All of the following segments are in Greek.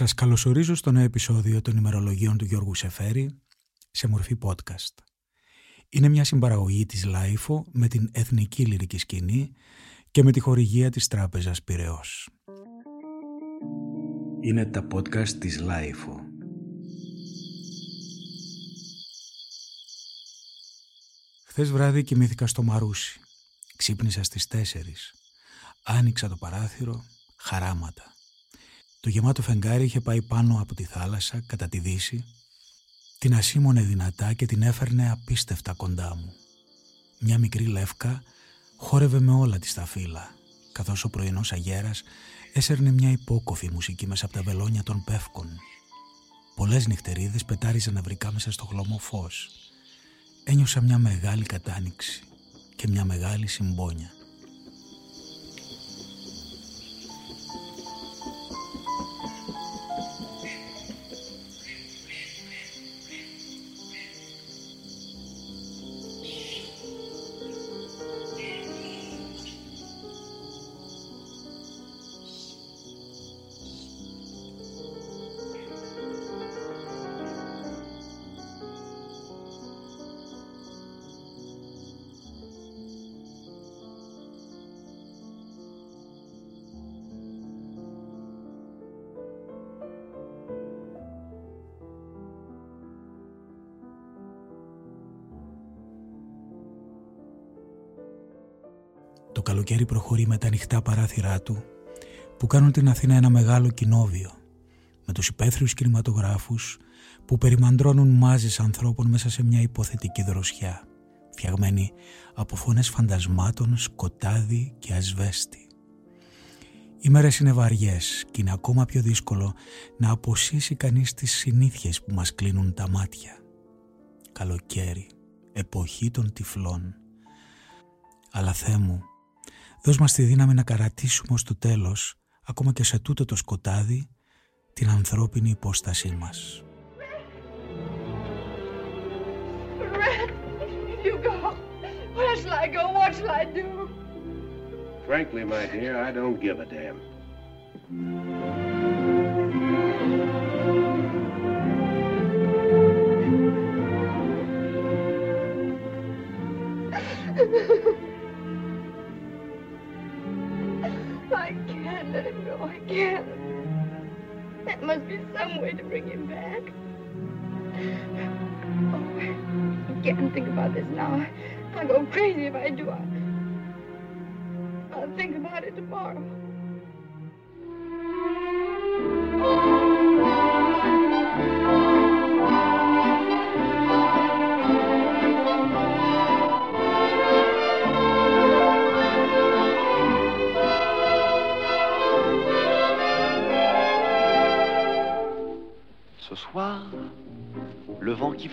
Σας καλωσορίζω στο νέο επεισόδιο των ημερολογίων του Γιώργου Σεφέρη σε μορφή podcast. Είναι μια συμπαραγωγή της LiFO με την εθνική λυρική σκηνή και με τη χορηγία της Τράπεζας Πυραιός. Είναι τα podcast της LiFO. Χθες βράδυ κοιμήθηκα στο Μαρούσι. Ξύπνησα στις τέσσερις. Άνοιξα το παράθυρο, χαράματα. Το γεμάτο φεγγάρι είχε πάει πάνω από τη θάλασσα, κατά τη δύση. Την ασήμωνε δυνατά και την έφερνε απίστευτα κοντά μου. Μια μικρή λεύκα χόρευε με όλα της τα φύλλα, καθώς ο πρωινός αγέρας έσερνε μια υπόκοφη μουσική μέσα από τα βελόνια των πεύκων. Πολλές νυχτερίδες πετάριζαν νευρικά μέσα στο χλωμό φως. Ένιωσα μια μεγάλη κατάνοιξη και μια μεγάλη συμπόνια. Το καλοκαίρι προχωρεί με τα ανοιχτά παράθυρά του που κάνουν την Αθήνα ένα μεγάλο κοινόβιο με τους υπαίθριους κινηματογράφους που περιμαντρώνουν μάζες ανθρώπων μέσα σε μια υποθετική δροσιά φτιαγμένη από φωνές φαντασμάτων, σκοτάδι και ασβέστη. Οι μέρες είναι βαριές και είναι ακόμα πιο δύσκολο να αποσύσει κανείς τις συνήθειες που μας κλείνουν τα μάτια. Καλοκαίρι, εποχή των τυφλών. Αλλά Θεέ μου, Δώσ' μας τη δύναμη να καρατήσουμε ως το τέλος, ακόμα και σε τούτο το σκοτάδι, την ανθρώπινη υπόστασή μας. Frankly, my dear, I don't give a damn. let him go. I can't. There must be some way to bring him back. Oh, I can't think about this now. I'll go crazy if I do. I'll think about it tomorrow.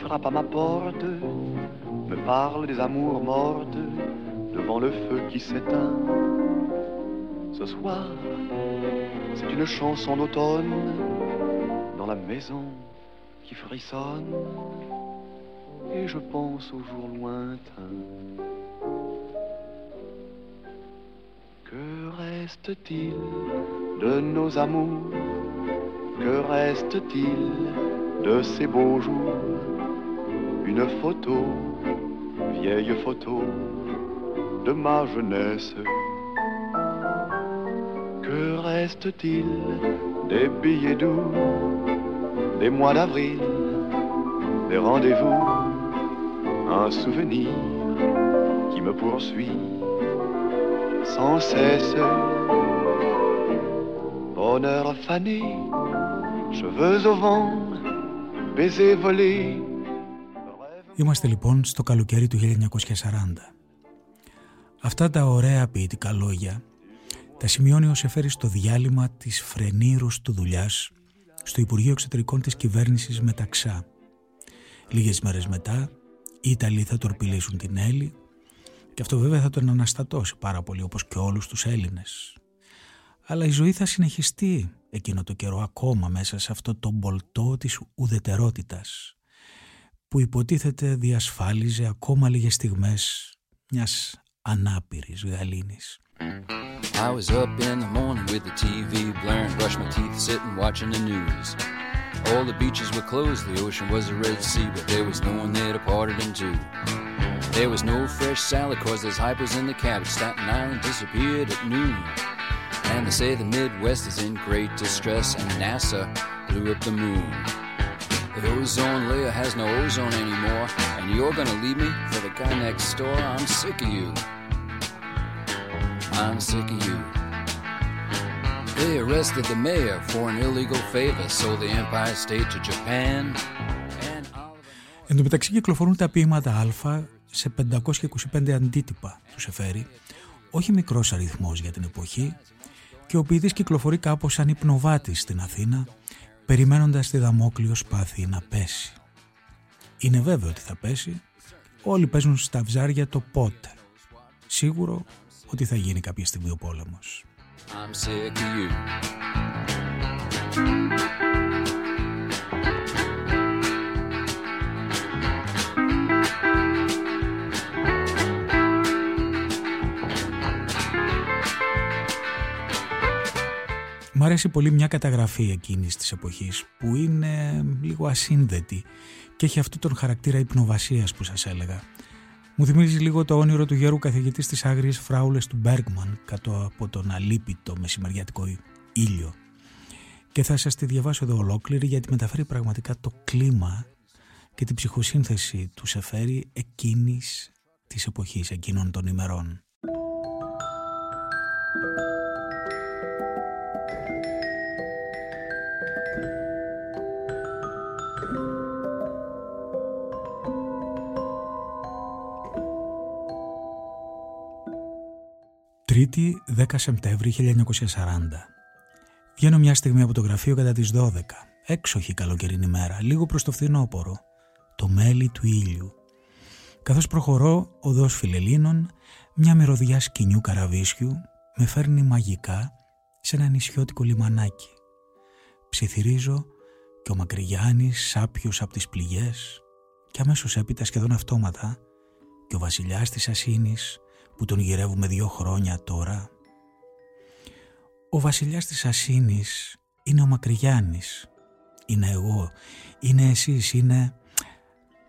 Frappe à ma porte me parle des amours mortes devant le feu qui s'éteint. Ce soir, c'est une chanson d'automne dans la maison qui frissonne et je pense aux jours lointains. Que reste-t-il de nos amours? Que reste-t-il de ces beaux jours? Une photo, vieille photo de ma jeunesse. Que reste-t-il des billets doux, des mois d'avril, des rendez-vous, un souvenir qui me poursuit sans cesse. Bonheur fané, Είμαστε λοιπόν στο καλοκαίρι του 1940. Αυτά τα ωραία ποιητικά λόγια τα σημειώνει ο Σεφέρης στο διάλειμμα της φρενήρους του δουλειά στο Υπουργείο Εξωτερικών της Κυβέρνησης Μεταξά. Λίγες μέρες μετά οι Ιταλοί θα τορπιλήσουν την Έλλη και αυτό βέβαια θα τον αναστατώσει πάρα πολύ όπως και όλους τους Έλληνες. Αλλά η ζωή θα συνεχιστεί εκείνο το καιρό ακόμα μέσα σε αυτό το μπολτό της ουδετερότητας που υποτίθεται διασφάλιζε ακόμα λίγες στιγμές μιας ανάπηρης γαλήνης. I was up in the morning with the TV blaring, brushed my teeth, sitting watching the news. All the beaches were closed, the ocean was a Red Sea, but there was no one there to part it in two. There was no fresh salad, cause there's hypers in the cabbage. Staten Island disappeared at noon. And they say the Midwest is in great distress, and NASA blew up the moon. The ozone layer has no ozone anymore, and you're gonna leave me for the guy next door. I'm sick of you. I'm sick of you. They arrested the mayor for an illegal favor, sold the Empire State to Japan. Εν τω μεταξύ κυκλοφορούν τα ποίηματα Α σε 525 αντίτυπα του Σεφέρη, όχι μικρός αριθμός για την εποχή, και ο ποιητής κυκλοφορεί κάπως σαν υπνοβάτης στην Αθήνα, περιμένοντας τη Δαμόκλειο σπάθη να πέσει. Είναι βέβαιο ότι θα πέσει, όλοι παίζουν στα ψάρια το πότε. Σίγουρο ότι θα γίνει κάποια στιγμή ο πόλεμος. I'm sick of you. Αρέσει πολύ μια καταγραφή εκείνης της εποχής που είναι λίγο ασύνδετη και έχει αυτόν τον χαρακτήρα υπνοβασίας που σας έλεγα. Μου θυμίζει λίγο το όνειρο του γέρου καθηγητής στις άγριες φράουλες του Μπέργκμαν κάτω από τον αλίπητο μεσημεριάτικο ήλιο. Και θα σας τη διαβάσω εδώ ολόκληρη γιατί μεταφέρει πραγματικά το κλίμα και την ψυχοσύνθεση τους Σεφέρη εκείνης της εποχής, εκείνων των ημερών. Τρίτη 10 Σεπτέμβρη 1940. Βγαίνω μια στιγμή από το γραφείο κατά τις 12. Έξοχη καλοκαιρινή μέρα, λίγο προς το φθινόπορο. Το μέλι του ήλιου. Καθώς προχωρώ οδός φιλελίνων, μια μυρωδιά σκηνιού καραβίσιου με φέρνει μαγικά σε ένα νησιώτικο λιμανάκι. Ψιθυρίζω και ο Μακρυγιάννης σάπιος από τις πληγές και αμέσως έπειτα σχεδόν αυτόματα και ο βασιλιάς της Ασίνης που τον γυρεύουμε δύο χρόνια τώρα. Ο βασιλιάς της Ασίνης είναι ο Μακρυγιάννης. Είναι εγώ, είναι εσείς, είναι...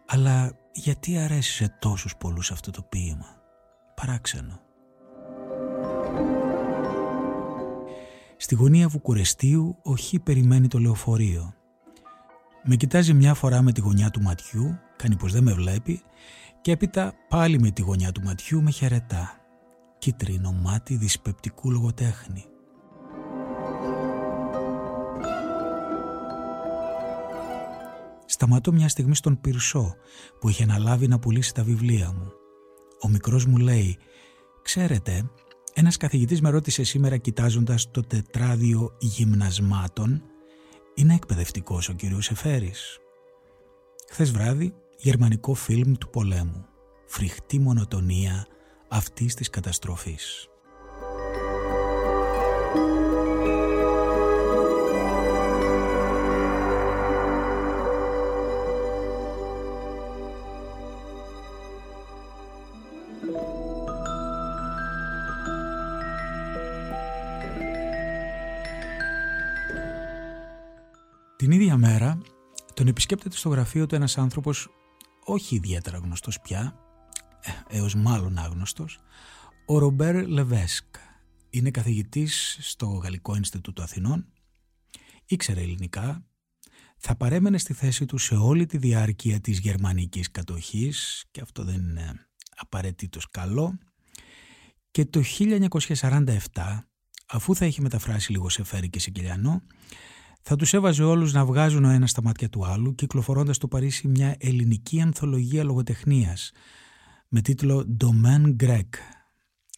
Αλλά γιατί αρέσει σε τόσους πολλούς αυτό το ποίημα; Παράξενο. Στη γωνία Βουκουρεστίου ο Χ περιμένει το λεωφορείο. Με κοιτάζει μια φορά με τη γωνιά του ματιού, κάνει πως δεν με βλέπει και έπειτα πάλι με τη γωνιά του ματιού με χαιρετά. Κίτρινο μάτι δυσπεπτικού λογοτέχνη. Σταματώ μια στιγμή στον Πυρσό που είχε αναλάβει να πουλήσει τα βιβλία μου. Ο μικρός μου λέει «Ξέρετε, ένας καθηγητής με ρώτησε σήμερα κοιτάζοντας το τετράδιο γυμνασμάτων είναι εκπαιδευτικός ο κύριος Εφέρης». Χθες βράδυ γερμανικό φιλμ του πολέμου. Φρικτή μονοτονία αυτής της καταστροφής. Την ίδια μέρα τον επισκέπτεται στο γραφείο του ένας άνθρωπος όχι ιδιαίτερα γνωστός πια, ε, έως μάλλον άγνωστος, ο Ρομπέρ Λεβέσκ. Είναι καθηγητής στο Γαλλικό Ινστιτούτο Αθηνών, ήξερε ελληνικά, θα παρέμενε στη θέση του σε όλη τη διάρκεια της γερμανικής κατοχής και αυτό δεν είναι απαραίτητος καλό και το 1947 αφού θα έχει μεταφράσει λίγο σε φέρι και σε κυλιανό θα τους έβαζε όλους να βγάζουν ο ένας στα μάτια του άλλου κυκλοφορώντας στο Παρίσι μια ελληνική ανθολογία λογοτεχνίας με τίτλο Domaine Grec.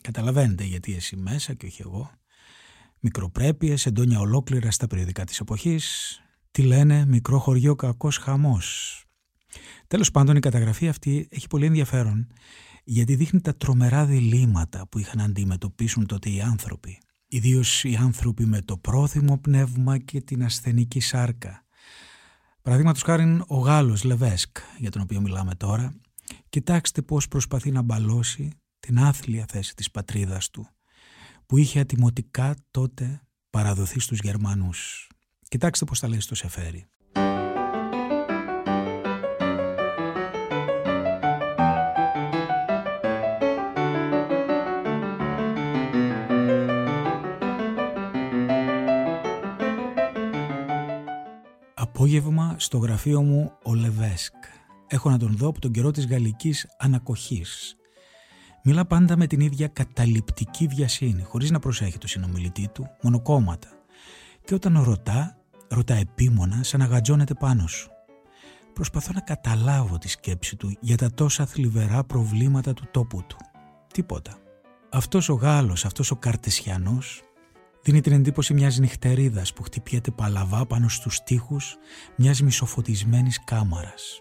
Καταλαβαίνετε γιατί εσύ μέσα και όχι εγώ. Μικροπρέπειες, εντόνια ολόκληρα στα περιοδικά της εποχής. Τι λένε μικρό χωριό κακός χαμός. Τέλος πάντων η καταγραφή αυτή έχει πολύ ενδιαφέρον γιατί δείχνει τα τρομερά διλήμματα που είχαν να αντιμετωπίσουν τότε οι άνθρωποι. Ιδίως οι άνθρωποι με το πρόθυμο πνεύμα και την ασθενική σάρκα. Παραδείγματος χάρη ο Γάλλος Λεβέσκ, για τον οποίο μιλάμε τώρα, κοιτάξτε πώς προσπαθεί να μπαλώσει την άθλια θέση της πατρίδας του, που είχε ατιμωτικά τότε παραδοθεί στους Γερμανούς. Κοιτάξτε πώς τα λέει στο Σεφέρι. Απόγευμα στο γραφείο μου ο Λεβέσκ. Έχω να τον δω από τον καιρό της γαλλικής ανακοχής. Μιλά πάντα με την ίδια καταληπτική βιασύνη, χωρίς να προσέχει το συνομιλητή του, μονοκόμματα. Και όταν ρωτά, ρωτά επίμονα σαν να γατζώνεται πάνω σου. Προσπαθώ να καταλάβω τη σκέψη του για τα τόσα θλιβερά προβλήματα του τόπου του. Τίποτα. Αυτός ο Γάλλος, αυτός ο Καρτεσιανός, δίνει την εντύπωση μιας νυχτερίδας που χτυπιέται παλαβά πάνω στους τοίχους μιας μισοφωτισμένης κάμαρας.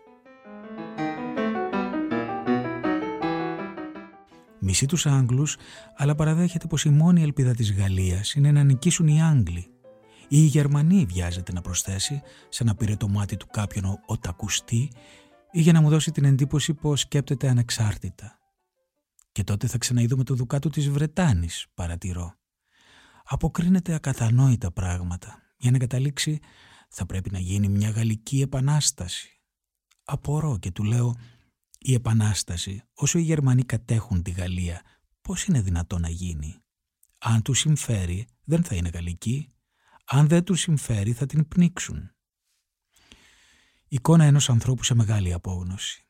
Μισεί τους Άγγλους, αλλά παραδέχεται πως η μόνη ελπίδα της Γαλλίας είναι να νικήσουν οι Άγγλοι. Ή οι Γερμανοί βιάζεται να προσθέσει, σαν να πήρε το μάτι του κάποιον οτακουστή ή για να μου δώσει την εντύπωση πως σκέπτεται ανεξάρτητα. Και τότε θα ξαναείδουμε το δουκάτο της Βρετάνης, παρατηρώ. Αποκρίνεται ακατανόητα πράγματα. Για να καταλήξει θα πρέπει να γίνει μια γαλλική επανάσταση. Απορώ και του λέω η Επανάσταση, όσο οι Γερμανοί κατέχουν τη Γαλλία, πώς είναι δυνατό να γίνει; Αν τους συμφέρει, δεν θα είναι γαλλική. Αν δεν τους συμφέρει, θα την πνίξουν. Εικόνα ενός ανθρώπου σε μεγάλη απόγνωση.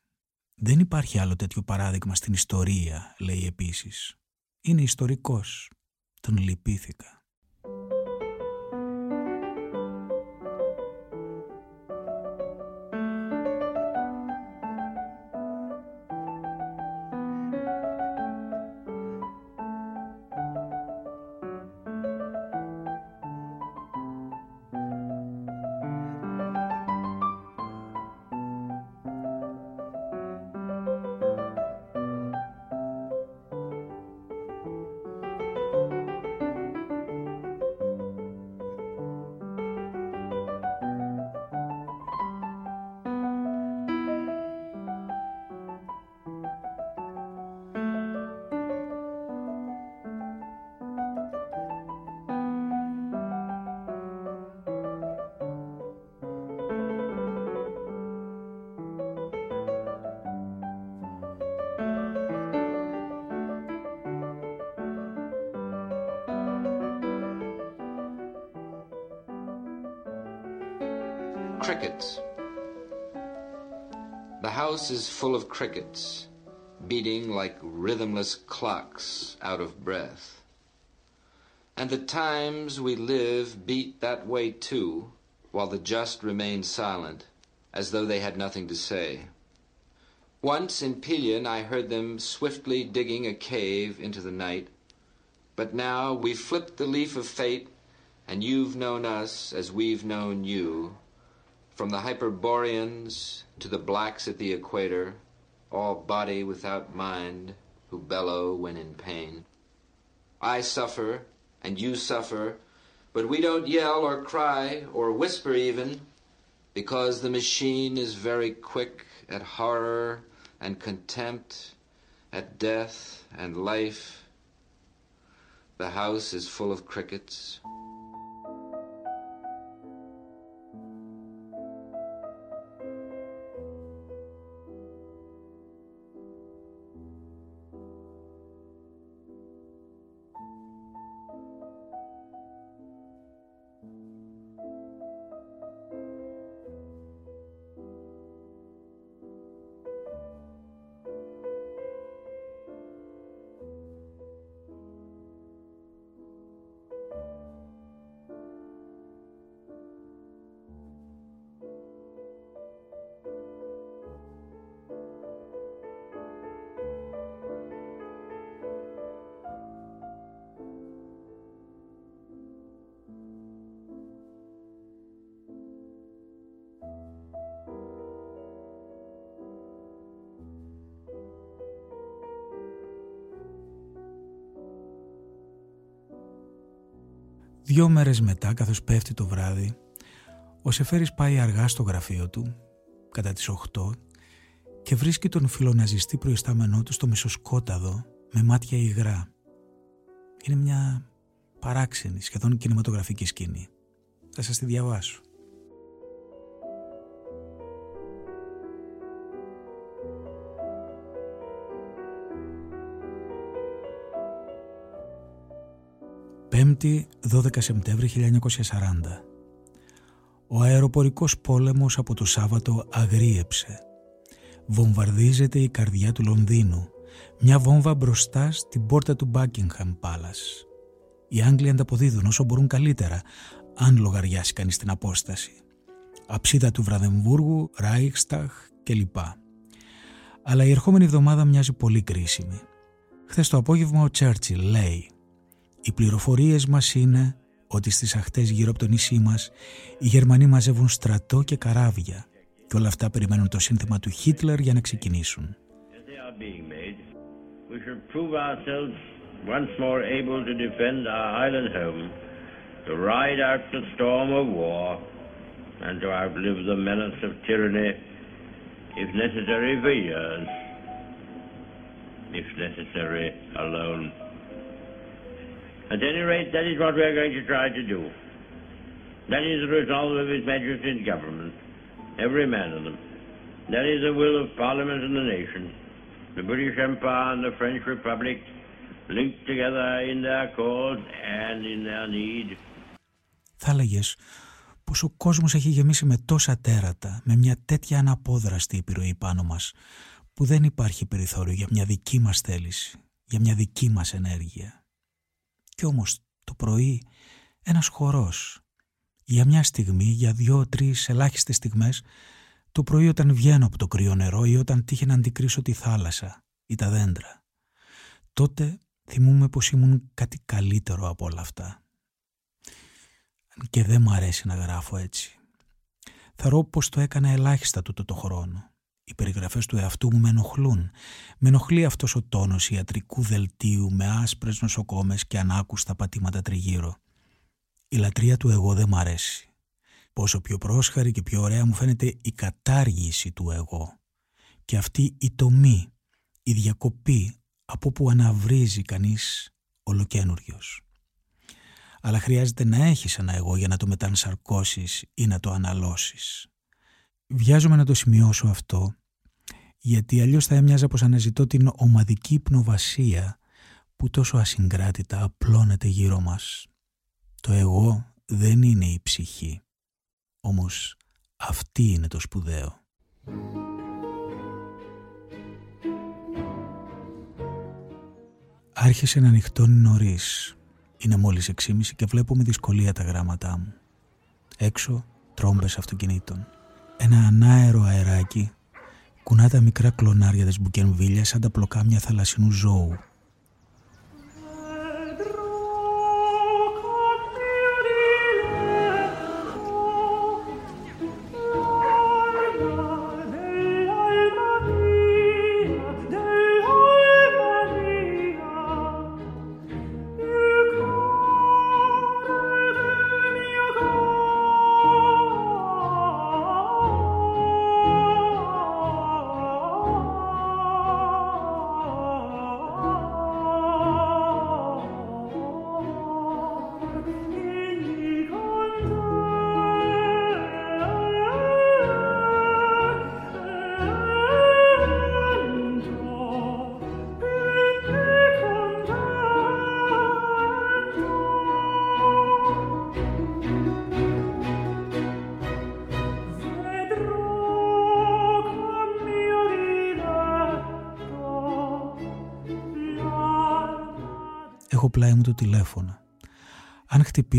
Δεν υπάρχει άλλο τέτοιο παράδειγμα στην ιστορία, λέει επίσης. Είναι ιστορικός. Τον λυπήθηκα. Crickets. The house is full of crickets, beating like rhythmless clocks out of breath. And the times we live beat that way too, while the just remain silent, as though they had nothing to say. Once in Pelion I heard them swiftly digging a cave into the night, but now we've flipped the leaf of fate, and you've known us as we've known you, from the Hyperboreans to the blacks at the equator, all body without mind, who bellow when in pain. I suffer, and you suffer, but we don't yell or cry or whisper even, because the machine is very quick at horror and contempt, at death and life. The house is full of crickets. Δυο μέρες μετά, καθώς πέφτει το βράδυ, ο Σεφέρης πάει αργά στο γραφείο του, κατά τις 8, και βρίσκει τον φιλοναζιστή προϊστάμενό του στο μισοσκόταδο, με μάτια υγρά. Είναι μια παράξενη, σχεδόν κινηματογραφική σκηνή. Θα σας τη διαβάσω. Πέμπτη 12 Σεπτέμβρη 1940 Ο αεροπορικός πόλεμος από το Σάββατο αγρίεψε. Βομβαρδίζεται η καρδιά του Λονδίνου. Μια βόμβα μπροστά στην πόρτα του Buckingham Palace. Οι Άγγλοι ανταποδίδουν όσο μπορούν καλύτερα, αν λογαριάσει κανείς την απόσταση. Αψίδα του Βραδεμβούργου, Ράιχσταχ κλπ. Αλλά η ερχόμενη εβδομάδα μοιάζει πολύ κρίσιμη. Χθες το απόγευμα ο Τσέρτσιλ λέει «Οι πληροφορίες μας είναι ότι στις αχτές γύρω από το νησί μας οι Γερμανοί μαζεύουν στρατό και καράβια και όλα αυτά περιμένουν το σύνθημα του Χίτλερ για να ξεκινήσουν». once more able to defend our island home, to ride out the storm of war, and to outlive the menace of tyranny, if necessary for years, if necessary alone. At any rate, that is what we are going to try to do. That is the resolve of His Majesty's government, every man of them. That is the will of Parliament and the nation, the British Empire and the French Republic, linked together in their cause and in their need. Θα έλεγε πως ο κόσμος έχει γεμίσει με τόσα τέρατα, με μια τέτοια αναπόδραστη επιρροή πάνω μας, που δεν υπάρχει περιθώριο για μια δική μας θέληση, για μια δική μας ενέργεια. Κι όμως το πρωί ένας χορός, για μια στιγμή, για δυο-τρεις ελάχιστες στιγμές, το πρωί όταν βγαίνω από το κρύο νερό ή όταν τύχε να αντικρίσω τη θάλασσα ή τα δέντρα. Τότε θυμούμαι πως ήμουν κάτι καλύτερο από όλα αυτά. Και δεν μου αρέσει να γράφω έτσι. Θαρώ πως το έκανα ελάχιστα τούτο το χρόνο. Οι περιγραφές του εαυτού μου με ενοχλούν. Με ενοχλεί αυτός ο τόνος ιατρικού δελτίου με άσπρες νοσοκόμες και ανάκουστα πατήματα τριγύρω. Η λατρεία του εγώ δεν μ' αρέσει. Πόσο πιο πρόσχαρη και πιο ωραία μου φαίνεται η κατάργηση του εγώ. Και αυτή η τομή, η διακοπή από που αναβρίζει κανείς ολοκένουργιος. Αλλά χρειάζεται να έχεις ένα εγώ για να το μετανσαρκώσεις ή να το αναλώσεις. Βιάζομαι να το σημειώσω αυτό, γιατί αλλιώς θα έμοιαζα πως αναζητώ την ομαδική υπνοβασία που τόσο ασυγκράτητα απλώνεται γύρω μας. Το εγώ δεν είναι η ψυχή, όμως αυτή είναι το σπουδαίο. Άρχισε να ανοιχτώνει νωρίς. Είναι μόλις 6.30 και βλέπω με δυσκολία τα γράμματά μου. Έξω τρόμπες αυτοκινήτων. Ένα ανάερο αεράκι κουνά τα μικρά κλονάρια της μπουκενβίλιας σαν τα πλοκάμια θαλασσινού ζώου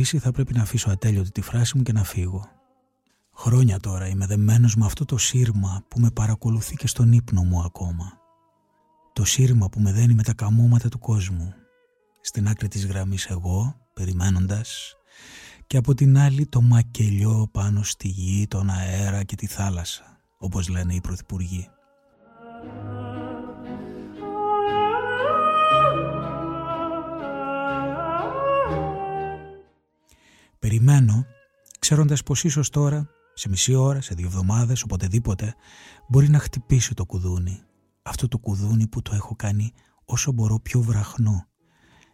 Αν χτυπήσει θα πρέπει να αφήσω ατέλειωτη τη φράση μου και να φύγω. Χρόνια τώρα είμαι δεμένος με αυτό το σύρμα που με παρακολουθεί και στον ύπνο μου ακόμα. Το σύρμα που με δένει με τα καμώματα του κόσμου. Στην άκρη της γραμμής εγώ, περιμένοντας, και από την άλλη το μακελιό πάνω στη γη, τον αέρα και τη θάλασσα, όπως λένε οι πρωθυπουργοί. Περιμένω, ξέροντας πως ίσως τώρα, σε μισή ώρα, σε δύο εβδομάδες, οποτεδήποτε, μπορεί να χτυπήσει το κουδούνι. Αυτό το κουδούνι που το έχω κάνει όσο μπορώ πιο βραχνό.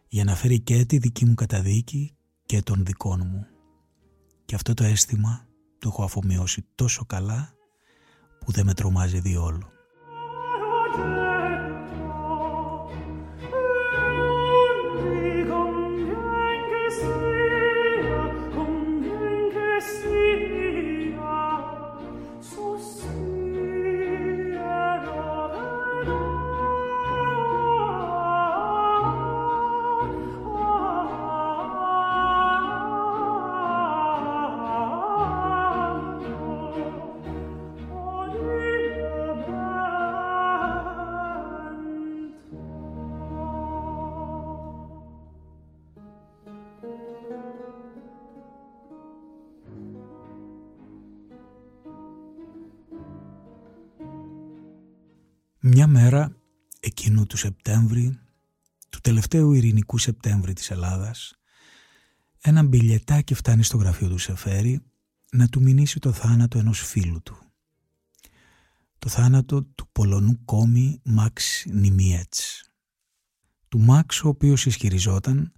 για να φέρει και τη δική μου καταδίκη και των δικών μου. Και αυτό το αίσθημα το έχω αφομοιώσει τόσο καλά που δεν με τρομάζει διόλου. Τελευταίου ειρηνικού Σεπτέμβρη της Ελλάδας, ένα μπιλιετάκι φτάνει στο γραφείο του Σεφέρη να του μηνύσει το θάνατο ενός φίλου του. Το θάνατο του Πολωνού κόμι Μαξ Νιμιέτς. Του Μαξ ο οποίος ισχυριζόταν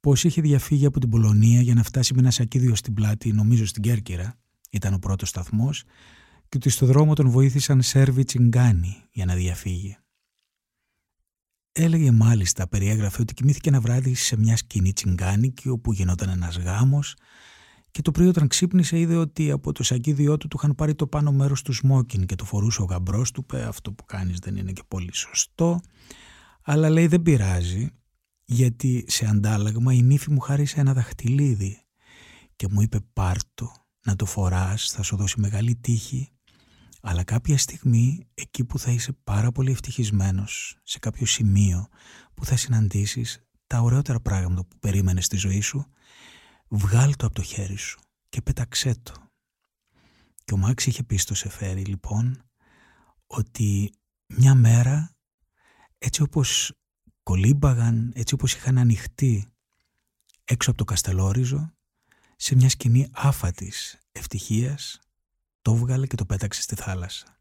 πως είχε διαφύγει από την Πολωνία για να φτάσει με ένα σακίδιο στην πλάτη, νομίζω στην Κέρκυρα, ήταν ο πρώτος σταθμός, και ότι στο δρόμο τον βοήθησαν Σέρβι Τσιγκάνι για να διαφύγει. Έλεγε μάλιστα, περιέγραφε ότι κοιμήθηκε ένα βράδυ σε μια σκηνή τσιγκάνικη όπου γινόταν ένας γάμος και το πρωί όταν ξύπνησε είδε ότι από το σακίδιό του του είχαν πάρει το πάνω μέρος του σμόκιν και το φορούσε ο γαμπρός του, πέ αυτό που κάνεις δεν είναι και πολύ σωστό, αλλά λέει δεν πειράζει γιατί σε αντάλλαγμα η νύφη μου χάρισε ένα δαχτυλίδι και μου είπε πάρτο να το φοράς θα σου δώσει μεγάλη τύχη αλλά κάποια στιγμή εκεί που θα είσαι πάρα πολύ ευτυχισμένος σε κάποιο σημείο που θα συναντήσεις τα ωραιότερα πράγματα που περίμενες στη ζωή σου βγάλ το από το χέρι σου και πέταξέ το. Και ο Μάξ είχε πει στο Σεφέρι λοιπόν ότι μια μέρα έτσι όπως κολύμπαγαν, έτσι όπως είχαν ανοιχτεί έξω από το Καστελόριζο σε μια σκηνή άφατης ευτυχίας το βγάλε και το πέταξε στη θάλασσα.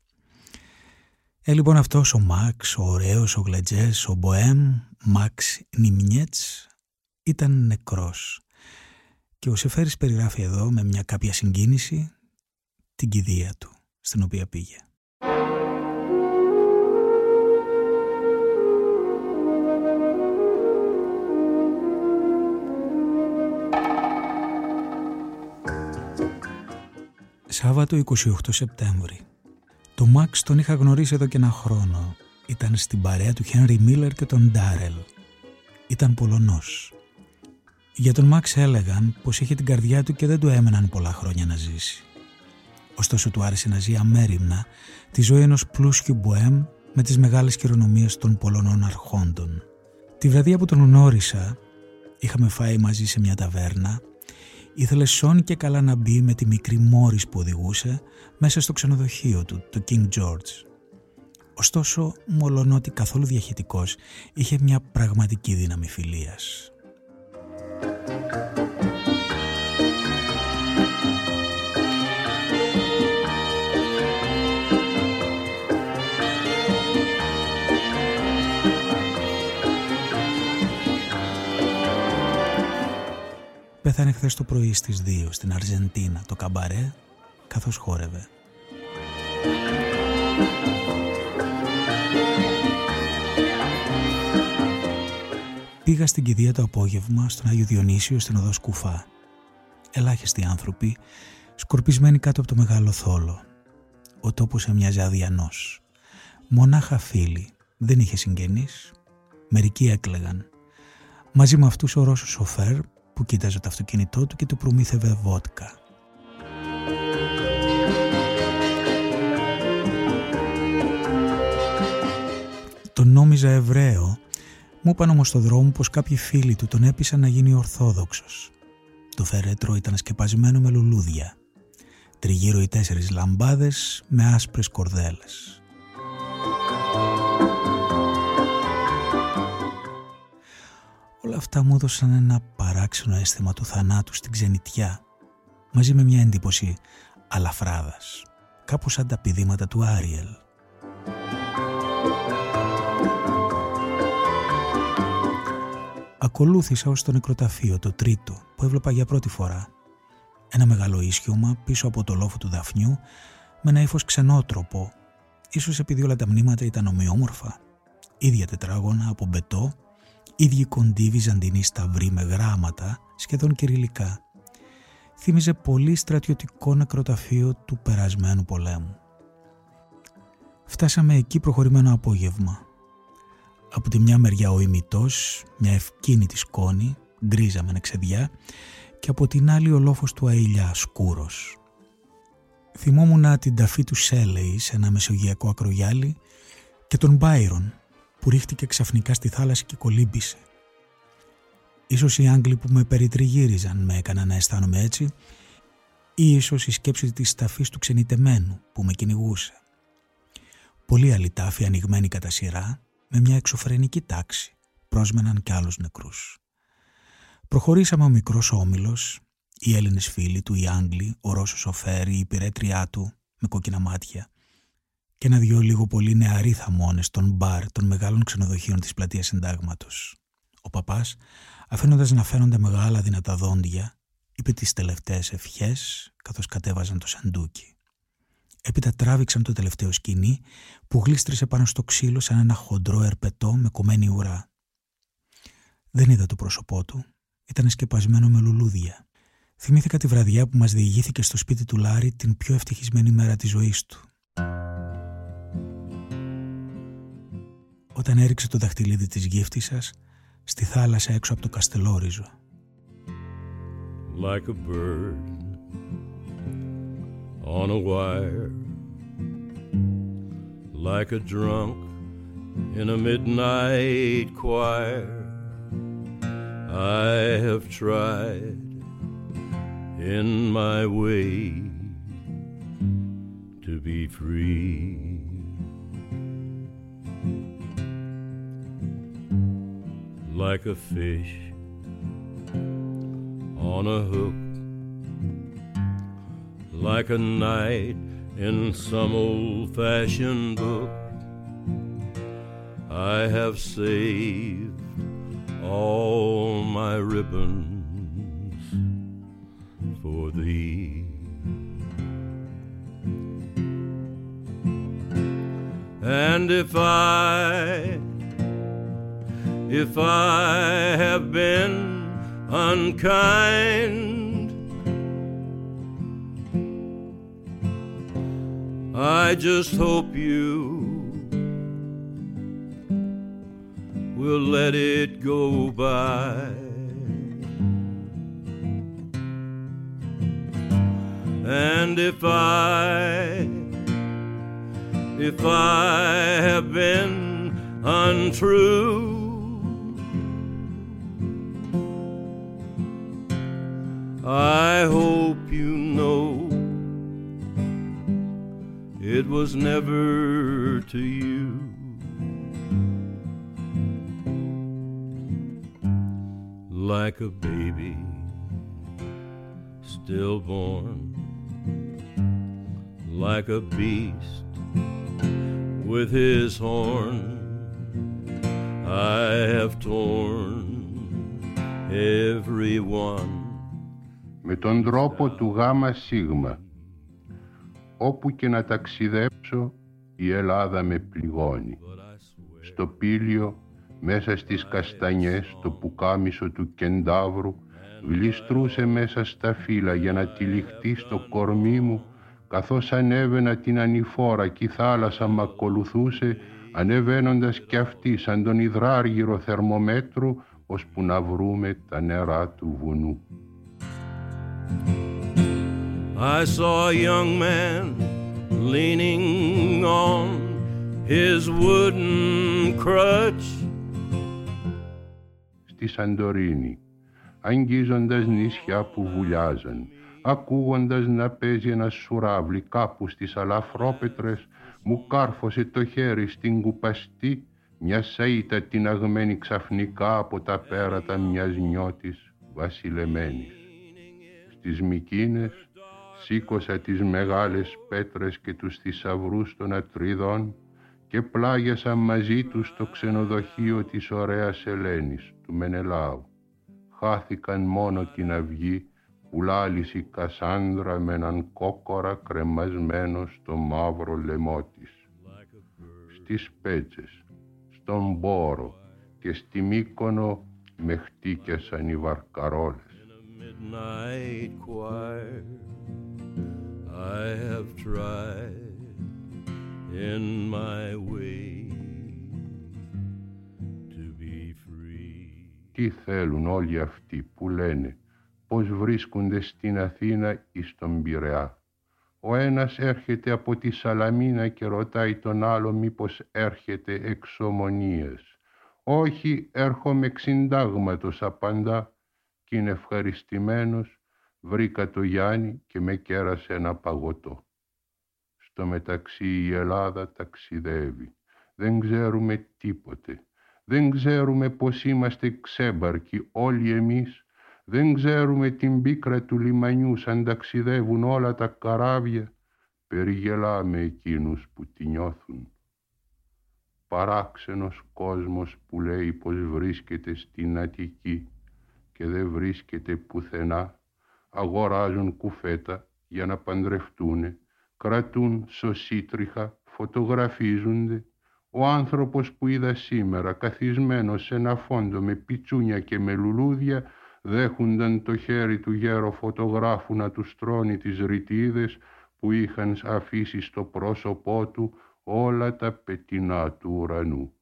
Ε, λοιπόν αυτός ο Μαξ, ο ωραίος, ο γλετζές, ο μποέμ, Μαξ Νιμνιέτς, ήταν νεκρός. Και ο Σεφέρης περιγράφει εδώ με μια κάποια συγκίνηση την κηδεία του, στην οποία πήγε. Σάββατο 28 Σεπτέμβρη. Το Μαξ τον είχα γνωρίσει εδώ και ένα χρόνο. Ήταν στην παρέα του Χένρι Μίλλερ και τον Ντάρελ. Ήταν Πολωνός. Για τον Μαξ έλεγαν πως είχε την καρδιά του και δεν του έμεναν πολλά χρόνια να ζήσει. Ωστόσο του άρεσε να ζει αμέριμνα τη ζωή ενός πλούσιου μποέμ με τις μεγάλες χειρονομίες των Πολωνών αρχόντων. Τη βραδιά που τον γνώρισα είχαμε φάει μαζί σε μια ταβέρνα Ήθελε σώνει και καλά να μπει με τη μικρή Μόρις που οδηγούσε μέσα στο ξενοδοχείο του, το King George. Ωστόσο, μολονότι καθόλου διαχειτικός, είχε μια πραγματική δύναμη φιλίας. Πέθανε χθες το πρωί στις 2 στην Αργεντίνα το καμπαρέ καθώς χόρευε. Πήγα στην κηδεία το απόγευμα στον Άγιο Διονύσιο στην οδό Σκουφά. Ελάχιστοι άνθρωποι, σκορπισμένοι κάτω από το μεγάλο θόλο. Ο τόπος έμοιαζε αδιανός. Μονάχα φίλοι, δεν είχε συγγενείς. Μερικοί έκλεγαν. Μαζί με αυτούς ο Ρώσος σοφέρ που κοίταζε το αυτοκίνητό του και του προμήθευε βότκα. Τον νόμιζα Εβραίο, μου είπαν όμως στο δρόμο πως κάποιοι φίλοι του τον έπεισαν να γίνει Ορθόδοξος. Το φερέτρο ήταν σκεπασμένο με λουλούδια. Τριγύρω οι τέσσερις λαμπάδες με άσπρες κορδέλες. Όλα αυτά μου έδωσαν ένα παράξενο αίσθημα του θανάτου στην ξενιτιά, μαζί με μια εντύπωση αλαφράδας, κάπως σαν τα πηδήματα του Άριελ. ακολούθησα ως το νεκροταφείο, το τρίτο, που έβλεπα για πρώτη φορά. Ένα μεγάλο ίσιωμα πίσω από το λόφο του δαφνιού, με ένα ύφος ξενότροπο, ίσως επειδή όλα τα μνήματα ήταν ομοιόμορφα. Ίδια τετράγωνα από μπετό, ίδιοι κοντοί βυζαντινοί σταυροί με γράμματα, σχεδόν κυριλικά. Θύμιζε πολύ στρατιωτικό νεκροταφείο του περασμένου πολέμου. Φτάσαμε εκεί προχωρημένο απόγευμα. Από τη μια μεριά ο ημιτός, μια ευκίνητη σκόνη, γκρίζα με νεξεδιά και από την άλλη ο λόφος του αήλια σκούρος. Θυμόμουν την ταφή του Σέλεϊ σε ένα μεσογειακό ακρογιάλι και τον Μπάιρον που ρίχτηκε ξαφνικά στη θάλασσα και κολύμπησε. Ίσως οι Άγγλοι που με περιτριγύριζαν με έκαναν να αισθάνομαι έτσι ή ίσως η σκέψη της ταφής του ξενιτεμένου που με κυνηγούσε. Πολλοί άλλοι τάφοι ανοιγμένοι κατά σειρά με μια εξωφρενική τάξη πρόσμεναν κι άλλους νεκρούς. Προχωρήσαμε ο μικρός όμιλος, οι Έλληνες φίλοι του, οι Άγγλοι, ο Ρώσος Οφέρη, η υπηρέτριά του με κόκκινα μάτια και ένα δυο λίγο πολύ νεαροί θαμώνες των μπαρ των μεγάλων ξενοδοχείων της πλατείας συντάγματος. Ο παπάς, αφήνοντας να φαίνονται μεγάλα δυνατά δόντια, είπε τις τελευταίες ευχές καθώς κατέβαζαν το σαντούκι. Έπειτα τράβηξαν το τελευταίο σκηνή που γλίστρησε πάνω στο ξύλο σαν ένα χοντρό ερπετό με κομμένη ουρά. Δεν είδα το πρόσωπό του. Ήταν σκεπασμένο με λουλούδια. Θυμήθηκα τη βραδιά που μας διηγήθηκε στο σπίτι του Λάρη την πιο ευτυχισμένη μέρα της ζωής του. Όταν έριξε το δαχτυλίδι της γύφτισσας στη θάλασσα έξω από το Καστελόριζο. Like a bird on a wire, like a drunk in a midnight choir. I have tried in my way to be free. Like a fish on a hook like a knight in some old fashioned book. I have saved all my ribbons for thee. And if I, if I have been unkind, I just hope you will let it go by. And if I, if I have been untrue, I hope you know it was never to you. Like a baby stillborn, like a beast with his horn, I have torn every one. Με τον τρόπο του γάμα σίγμα Όπου και να ταξιδέψω η Ελλάδα με πληγώνει. Στο πήλιο, μέσα στις καστανιές, το πουκάμισο του κεντάβρου γλιστρούσε μέσα στα φύλλα για να τυλιχτεί στο κορμί μου καθώς ανέβαινα την ανηφόρα και η θάλασσα μ' ακολουθούσε ανεβαίνοντας κι αυτή σαν τον υδράργυρο θερμομέτρου ώσπου να βρούμε τα νερά του βουνού. I saw a young man leaning on his wooden crutch. Στη Σαντορίνη, αγγίζοντας νησιά που βουλιάζαν, ακούγοντας να παίζει ένα σουράβλι κάπου στις αλαφρόπετρες, μου κάρφωσε το χέρι στην κουπαστή μια σαΐτα την αγμένη ξαφνικά από τα πέρατα μιας νιώτης βασιλεμένης. Στις Μικίνες σήκωσα τις μεγάλες πέτρες και τους θησαυρούς των ατρίδων και πλάγιασα μαζί τους στο ξενοδοχείο της ωραίας Ελένης του Μενελάου. Χάθηκαν μόνο την αυγή που λάλησε η Κασάνδρα με έναν κόκορα κρεμασμένο στο μαύρο λαιμό της. Στις πέτσες, στον Μπόρο και στη Μύκονο με χτύκιασαν οι βαρκαρόλες. I have tried in my way to be free. Τι θέλουν όλοι αυτοί που λένε πως βρίσκονται στην Αθήνα ή στον Πειραιά. Ο ένας έρχεται από τη Σαλαμίνα και ρωτάει τον άλλο μήπως έρχεται εξομονίες. Όχι, έρχομαι ξυντάγματος απαντά και είναι ευχαριστημένος. Βρήκα το Γιάννη και με κέρασε ένα παγωτό. Στο μεταξύ η Ελλάδα ταξιδεύει. Δεν ξέρουμε τίποτε. Δεν ξέρουμε πως είμαστε ξέμπαρκοι όλοι εμείς δεν ξέρουμε την πίκρα του λιμανιού σαν ταξιδεύουν όλα τα καράβια. Περιγελάμε εκείνους που τη νιώθουν. Παράξενος κόσμος που λέει πως βρίσκεται στην Αττική και δεν βρίσκεται πουθενά. Αγοράζουν κουφέτα για να παντρευτούνε, κρατούν σωσίτριχα, φωτογραφίζονται. Ο άνθρωπος που είδα σήμερα καθισμένος σε ένα φόντο με πιτσούνια και με λουλούδια δέχονταν το χέρι του γέρο φωτογράφου να τους στρώνει τις ρητίδες που είχαν αφήσει στο πρόσωπό του όλα τα πετεινά του ουρανού.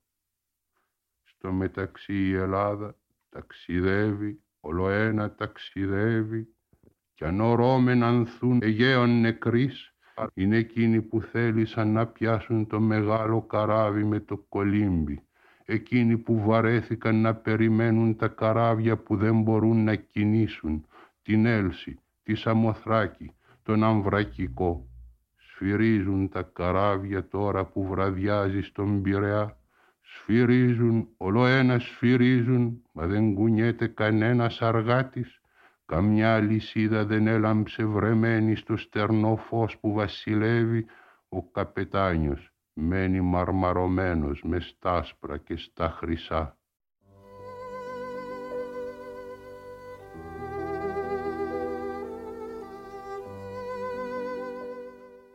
Στο μεταξύ η Ελλάδα ταξιδεύει, ολοένα ταξιδεύει. Κι αν ορώμεν ανθούν Αιγαίων νεκρής, είναι εκείνοι που θέλησαν να πιάσουν το μεγάλο καράβι με το κολύμπι. Εκείνοι που βαρέθηκαν να περιμένουν τα καράβια που δεν μπορούν να κινήσουν, την Έλση, τη Σαμοθράκη, τον Αμβρακικό. Σφυρίζουν τα καράβια τώρα που βραδιάζει στον Πειραιά, σφυρίζουν, όλο ένα σφυρίζουν, μα δεν κουνιέται κανένας αργάτης, καμιά λυσίδα δεν έλαμψε βρεμένη στο στερνό φως που βασιλεύει. Ο καπετάνιος μένει μαρμαρωμένος με στάσπρα και στα χρυσά.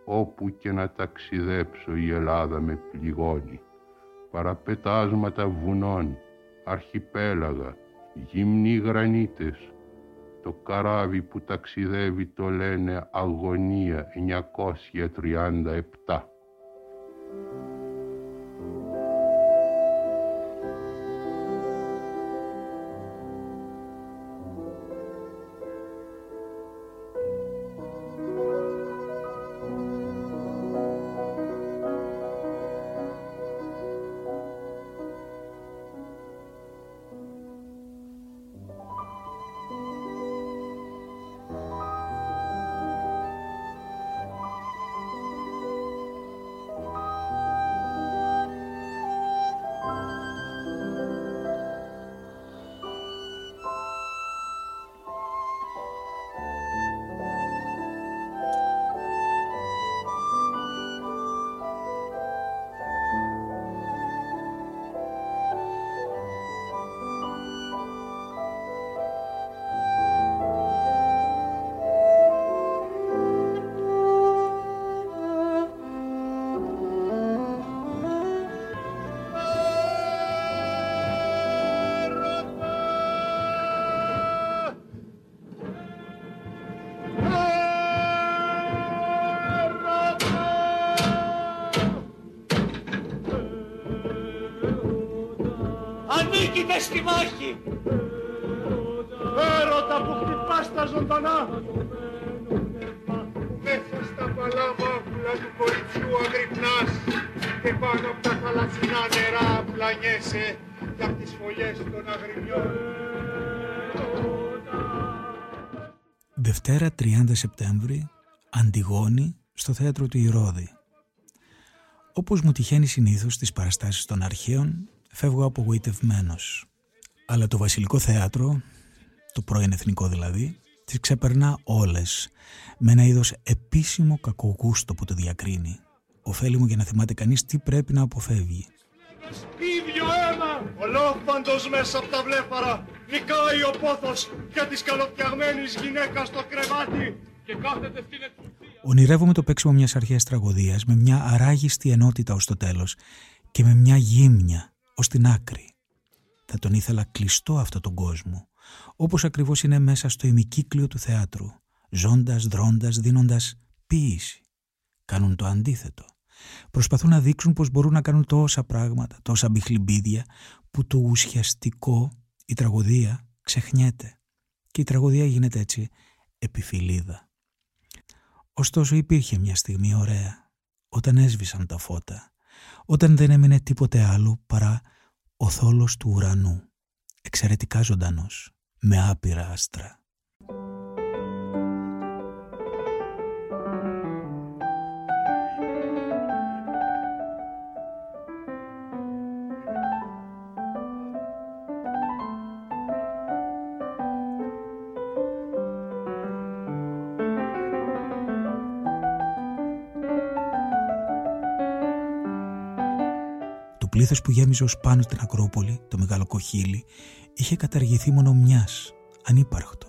Όπου και να ταξιδέψω η Ελλάδα με πληγώνει, παραπετάσματα βουνών, αρχιπέλαγα, γυμνοί γρανίτες, το καράβι που ταξιδεύει το λένε αγωνία 937. Ανήκειτε στη μάχη. Έρωτα που χτυπάς τα ζωντανά. Μέσα στα παλά μάγουλα του κοριτσιού αγρυπνάς και πάνω από τα θαλασσινά νερά πλανιέσαι και από τις φωλιές των αγριμιών. Δευτέρα 30 Σεπτέμβρη, Αντιγόνη, στο θέατρο του Ηρώδη. Όπως μου τυχαίνει συνήθως στις παραστάσεις των αρχαίων, φεύγω απογοητευμένος. Αλλά το Βασιλικό Θέατρο, το πρώην εθνικό δηλαδή, τις ξεπερνά όλες με ένα είδος επίσημο κακογούστο που το διακρίνει. ωφέλιμο για να θυμάται κανείς τι πρέπει να αποφεύγει. Ίδιο αίμα! Ολόφαντος μέσα από τα βλέφαρα νικάει ο πόθος για της καλοπιαγμένης γυναίκας στο κρεβάτι και κάθεται στην εξουσία. Ονειρεύομαι το παίξιμο μιας αρχαίας τραγωδίας με μια αράγιστη ενότητα ως το τέλος και με μια γύμνια ως την άκρη. Θα τον ήθελα κλειστό αυτό τον κόσμο, όπως ακριβώς είναι μέσα στο ημικύκλιο του θεάτρου, ζώντας, δρώντας, δίνοντας ποίηση. Κάνουν το αντίθετο. Προσπαθούν να δείξουν πως μπορούν να κάνουν τόσα πράγματα, τόσα μπιχλιμπίδια, που το ουσιαστικό, η τραγωδία, ξεχνιέται. Και η τραγωδία γίνεται έτσι επιφυλίδα. Ωστόσο υπήρχε μια στιγμή ωραία, όταν έσβησαν τα φώτα, όταν δεν έμεινε τίποτε άλλο παρά ο θόλος του ουρανού, εξαιρετικά ζωντανός, με άπειρα άστρα. Πλήθος που γέμιζε ως πάνω στην Ακρόπολη, το μεγάλο κοχύλι, είχε καταργηθεί μόνο μιας, ανύπαρκτο.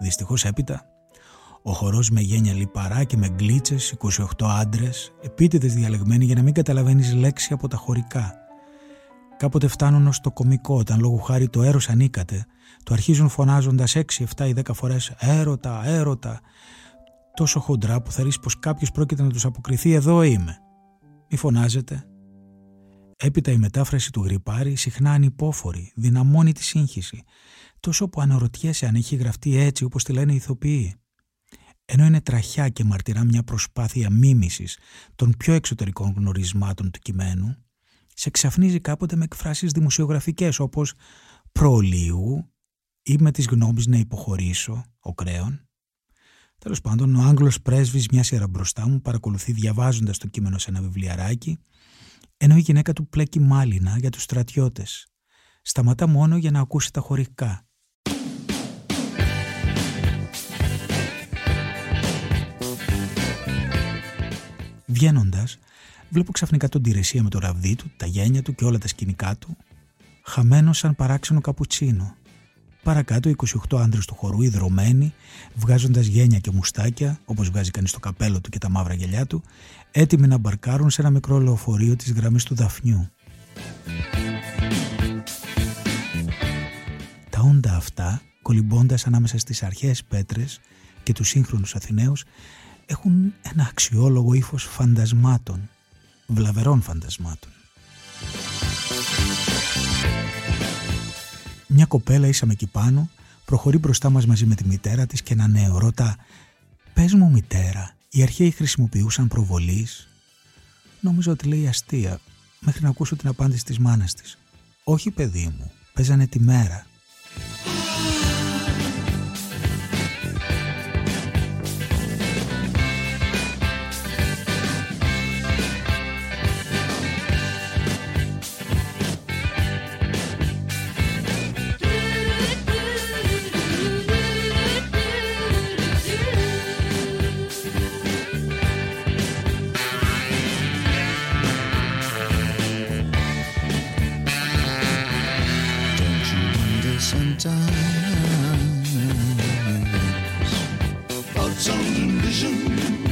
Δυστυχώς έπειτα ο χορός με γένια λιπαρά και με γκλίτσες, 28 άντρες, επίτηδες διαλεγμένοι για να μην καταλαβαίνεις λέξη από τα χωρικά. Κάποτε φτάνουν ως το κομικό όταν λόγω χάρη το έρος ανήκατε, το αρχίζουν φωνάζοντας 6, 7 ή 10 φορές «έρωτα, έρωτα», τόσο χοντρά που θα ρίξει πως κάποιος πρόκειται να τους αποκριθεί «εδώ είμαι». Μη φωνάζετε. Έπειτα η μετάφραση του γρυπάρι συχνά ανυπόφορη, δυναμώνει τη σύγχυση, τόσο που αναρωτιέσαι αν έχει γραφτεί έτσι όπως τη λένε οι ηθοποιοί ενώ είναι τραχιά και μαρτυρά μια προσπάθεια μίμησης των πιο εξωτερικών γνωρισμάτων του κειμένου, σε ξαφνίζει κάποτε με εκφράσεις δημοσιογραφικές όπως «προλίου» ή με τις γνώμες να υποχωρήσω, ο κρέον. Τέλος πάντων, ο Άγγλος πρέσβης μια σειρά μπροστά μου παρακολουθεί διαβάζοντας το κείμενο σε ένα βιβλιαράκι, ενώ η γυναίκα του πλέκει μάλινα για τους στρατιώτες. Σταματά μόνο για να ακούσει τα χωρικά Βγαίνοντας, βλέπω ξαφνικά τον Τηρεσία με το ραβδί του, τα γένια του και όλα τα σκηνικά του, χαμένος σαν παράξενο καπουτσίνο. Παρακάτω, οι 28 άντρες του χορού, ιδρωμένοι, βγάζοντας γένια και μουστάκια, όπως βγάζει κανείς το καπέλο του και τα μαύρα γελιά του, έτοιμοι να μπαρκάρουν σε ένα μικρό λεωφορείο της γραμμής του Δαφνιού. Τα όντα αυτά, κολυμπώντας ανάμεσα στις αρχαίες πέτρες και τους σύγχρονους Αθηναίους, έχουν ένα αξιόλογο ύφος φαντασμάτων, βλαβερών φαντασμάτων. Μια κοπέλα ήσαμε εκεί πάνω, προχωρεί μπροστά μας μαζί με τη μητέρα της και ένα νέο ρωτά «Πες μου μητέρα, οι αρχαίοι χρησιμοποιούσαν προβολής» Νόμιζα ότι λέει αστεία, μέχρι να ακούσω την απάντηση της μάνας της. «Όχι παιδί μου, παίζανε τη μέρα». times. Thoughts on vision.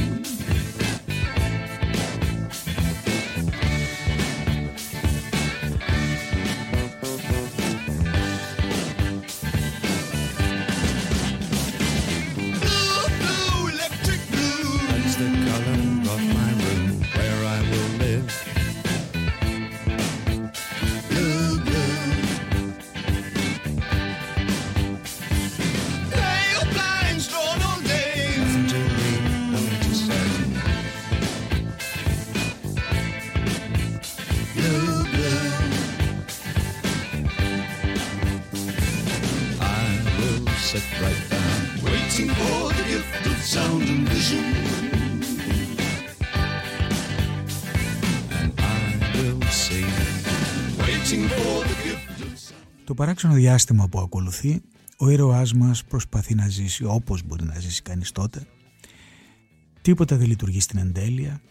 Παράξενο διάστημα που ακολουθεί, ο ήρωάς μας προσπαθεί να ζήσει όπως μπορεί να ζήσει κανείς τότε. Τίποτα δεν λειτουργεί στην εντέλεια.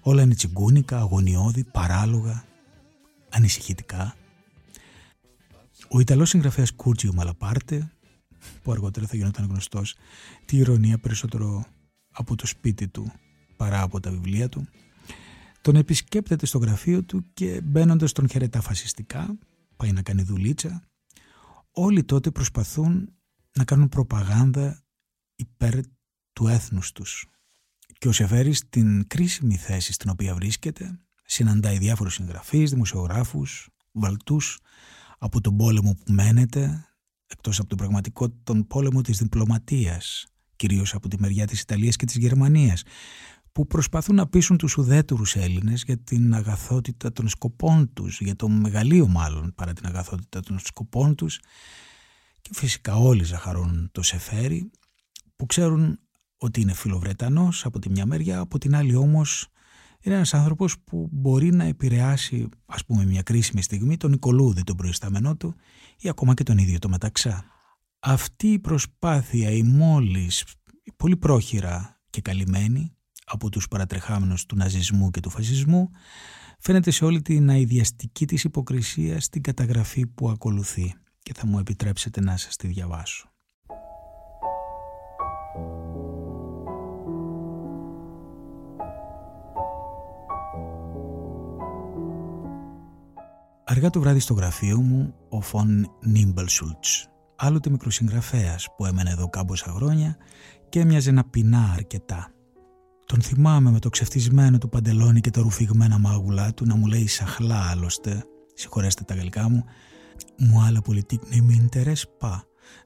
Όλα είναι τσιγκούνικα, αγωνιώδη, παράλογα, ανησυχητικά. Ο Ιταλός συγγραφέας Κούρτζιο Μαλαπάρτε, που αργότερα θα γινόταν γνωστός, τη ηρωνία περισσότερο από το σπίτι του παρά από τα βιβλία του, τον επισκέπτεται στο γραφείο του και μπαίνοντας τον χαιρετά φασιστικά, πάει να κάνει δουλίτσα, όλοι τότε προσπαθούν να κάνουν προπαγάνδα υπέρ του έθνους τους. Και ο Σεφέρης στην κρίσιμη θέση στην οποία βρίσκεται συναντάει διάφορους συγγραφείς, δημοσιογράφους, βαλτούς από τον πόλεμο που μένεται, εκτός από τον πραγματικό τον πόλεμο της διπλωματίας, κυρίως από τη μεριά της Ιταλίας και της Γερμανίας, που προσπαθούν να πείσουν τους ουδέτερους Έλληνες για την αγαθότητα των σκοπών τους, για το μεγαλείο μάλλον παρά την αγαθότητα των σκοπών τους και φυσικά όλοι ζαχαρώνουν το Σεφέρι που ξέρουν ότι είναι φιλοβρετανός από τη μια μεριά, από την άλλη όμως είναι ένας άνθρωπος που μπορεί να επηρεάσει ας πούμε μια κρίσιμη στιγμή τον Νικολούδη τον προϊστάμενό του ή ακόμα και τον ίδιο το Μεταξά. Αυτή η προσπάθεια η μόλις πολύ πρόχειρα και καλυμμένη από τους παρατρεχάμενους του ναζισμού και του φασισμού φαίνεται σε όλη την αειδιαστική της υποκρισία στην καταγραφή που ακολουθεί και θα μου επιτρέψετε να σας τη διαβάσω. Αργά το βράδυ στο γραφείο μου, ο Φων Νίμπελσουλτς, άλλοτε μικροσυγγραφέας που έμενε εδώ κάμποσα χρόνια και έμοιαζε να πεινά αρκετά. Τον θυμάμαι με το ξεφτισμένο του παντελόνι και τα ρουφηγμένα μάγουλά του να μου λέει σαχλά άλλωστε, συγχωρέστε τα γαλλικά μου, μου άλλα πολιτικ ne m'intéresse pas.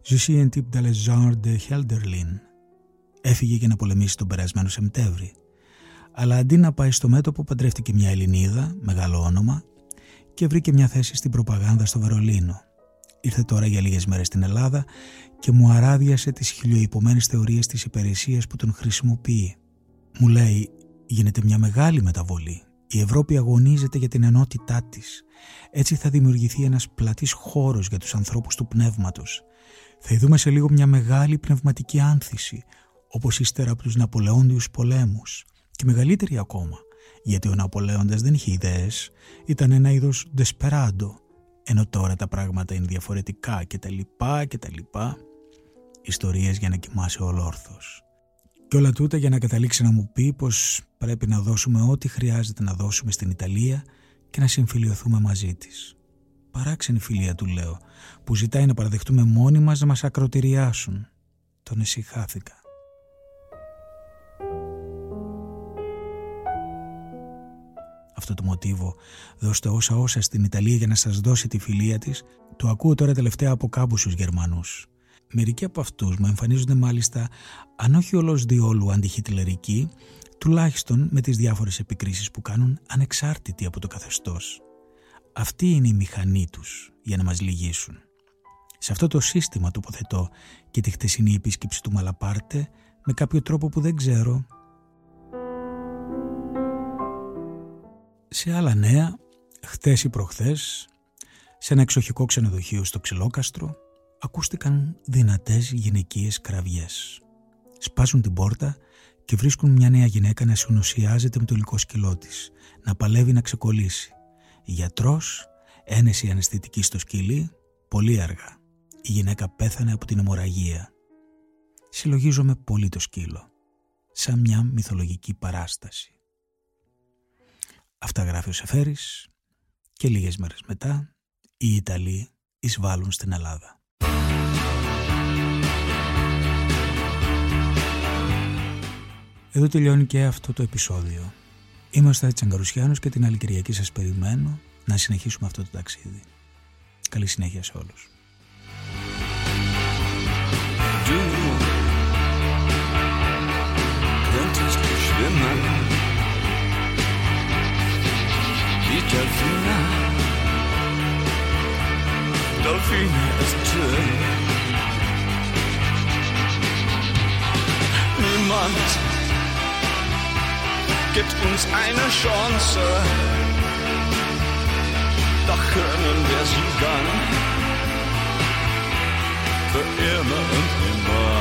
Je suis un type de genre de Helderlin. Έφυγε για να πολεμήσει τον περασμένο Σεπτέμβρη. Αλλά αντί να πάει στο μέτωπο, παντρεύτηκε μια Ελληνίδα, μεγάλο όνομα, και βρήκε μια θέση στην προπαγάνδα στο Βερολίνο. Ήρθε τώρα για λίγες μέρες στην Ελλάδα και μου αράδιασε τις χιλιοϊπωμένες θεωρίες της υπηρεσίας που τον χρησιμοποιεί. Μου λέει γίνεται μια μεγάλη μεταβολή. Η Ευρώπη αγωνίζεται για την ενότητά της. Έτσι θα δημιουργηθεί ένας πλατής χώρος για τους ανθρώπους του πνεύματος. Θα ειδούμε σε λίγο μια μεγάλη πνευματική άνθηση, όπως ύστερα από τους Ναπολεόντιους πολέμους και μεγαλύτερη ακόμα γιατί ο Ναπολέοντας δεν είχε ιδέες, ήταν ένα είδος δεσπεράντο, ενώ τώρα τα πράγματα είναι διαφορετικά και τα λοιπά και τα λοιπά, ιστορίες για να κοιμάσαι ολόρθος. Και όλα τούτα για να καταλήξει να μου πει πως πρέπει να δώσουμε ό,τι χρειάζεται να δώσουμε στην Ιταλία και να συμφιλειωθούμε μαζί της. Παράξενη φιλία του λέω, που ζητάει να παραδεχτούμε μόνοι μας να μας ακροτηριάσουν. Τον εσυχάθηκα. αυτό το μοτίβο «Δώστε όσα όσα στην Ιταλία για να σας δώσει τη φιλία της» το ακούω τώρα τελευταία από κάμπους Γερμανούς. Μερικοί από αυτούς μου εμφανίζονται μάλιστα αν όχι όλος διόλου αντιχιτλερικοί τουλάχιστον με τις διάφορες επικρίσεις που κάνουν ανεξάρτητοι από το καθεστώς. Αυτή είναι η μηχανή τους για να μας λυγίσουν. Σε αυτό το σύστημα τοποθετώ και τη χτεσινή επίσκεψη του Μαλαπάρτε με κάποιο τρόπο που δεν ξέρω Σε άλλα νέα, χτες ή προχθές, σε ένα εξοχικό ξενοδοχείο στο Ξυλόκαστρο, ακούστηκαν δυνατές γυναικείες κραυγές. Σπάζουν την πόρτα και βρίσκουν μια νέα γυναίκα να συνοσιάζεται με το υλικό σκυλό της, να παλεύει να ξεκολλήσει. Γιατρός, ένεση αναισθητική στο σκυλί, πολύ αργά. Η γυναίκα πέθανε από την αιμορραγία. Συλλογίζομαι πολύ το σκύλο, σαν μια μυθολογική παράσταση. Αυτά γράφει ο Σεφέρης και λίγες μέρες μετά οι Ιταλοί εισβάλλουν στην Ελλάδα. Εδώ τελειώνει και αυτό το επεισόδιο. Είμαστε Τσαγκαρουσιάνος και την άλλη Κυριακή σας περιμένω να συνεχίσουμε αυτό το ταξίδι. Καλή συνέχεια σε όλους. Gibt uns eine Chance, doch können wir sie dann für immer und immer.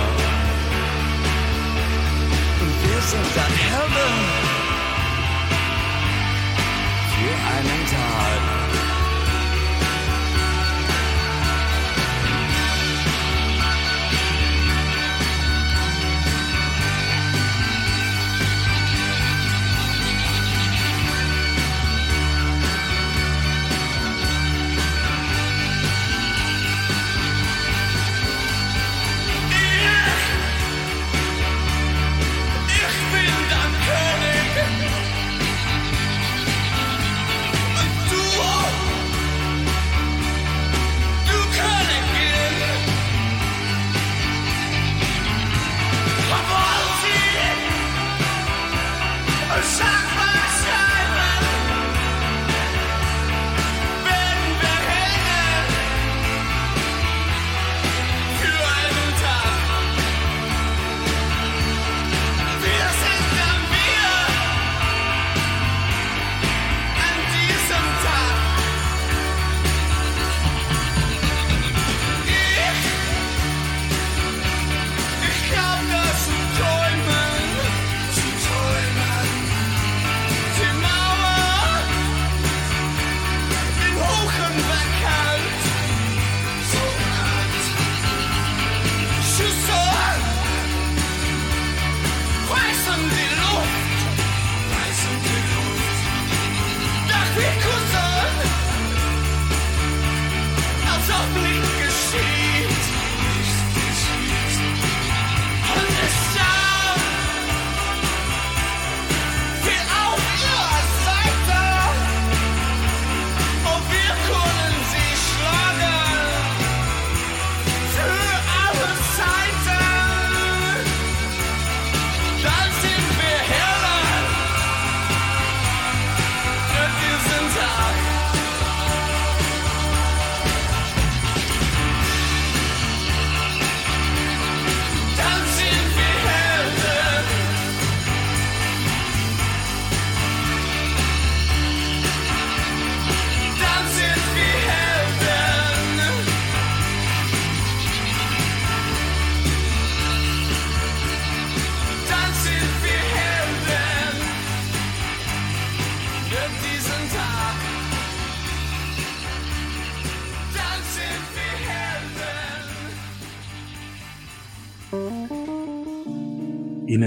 Und wir sind dann Helden für einen Tag.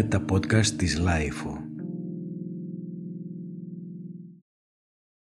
Τα podcast της Λάιφο.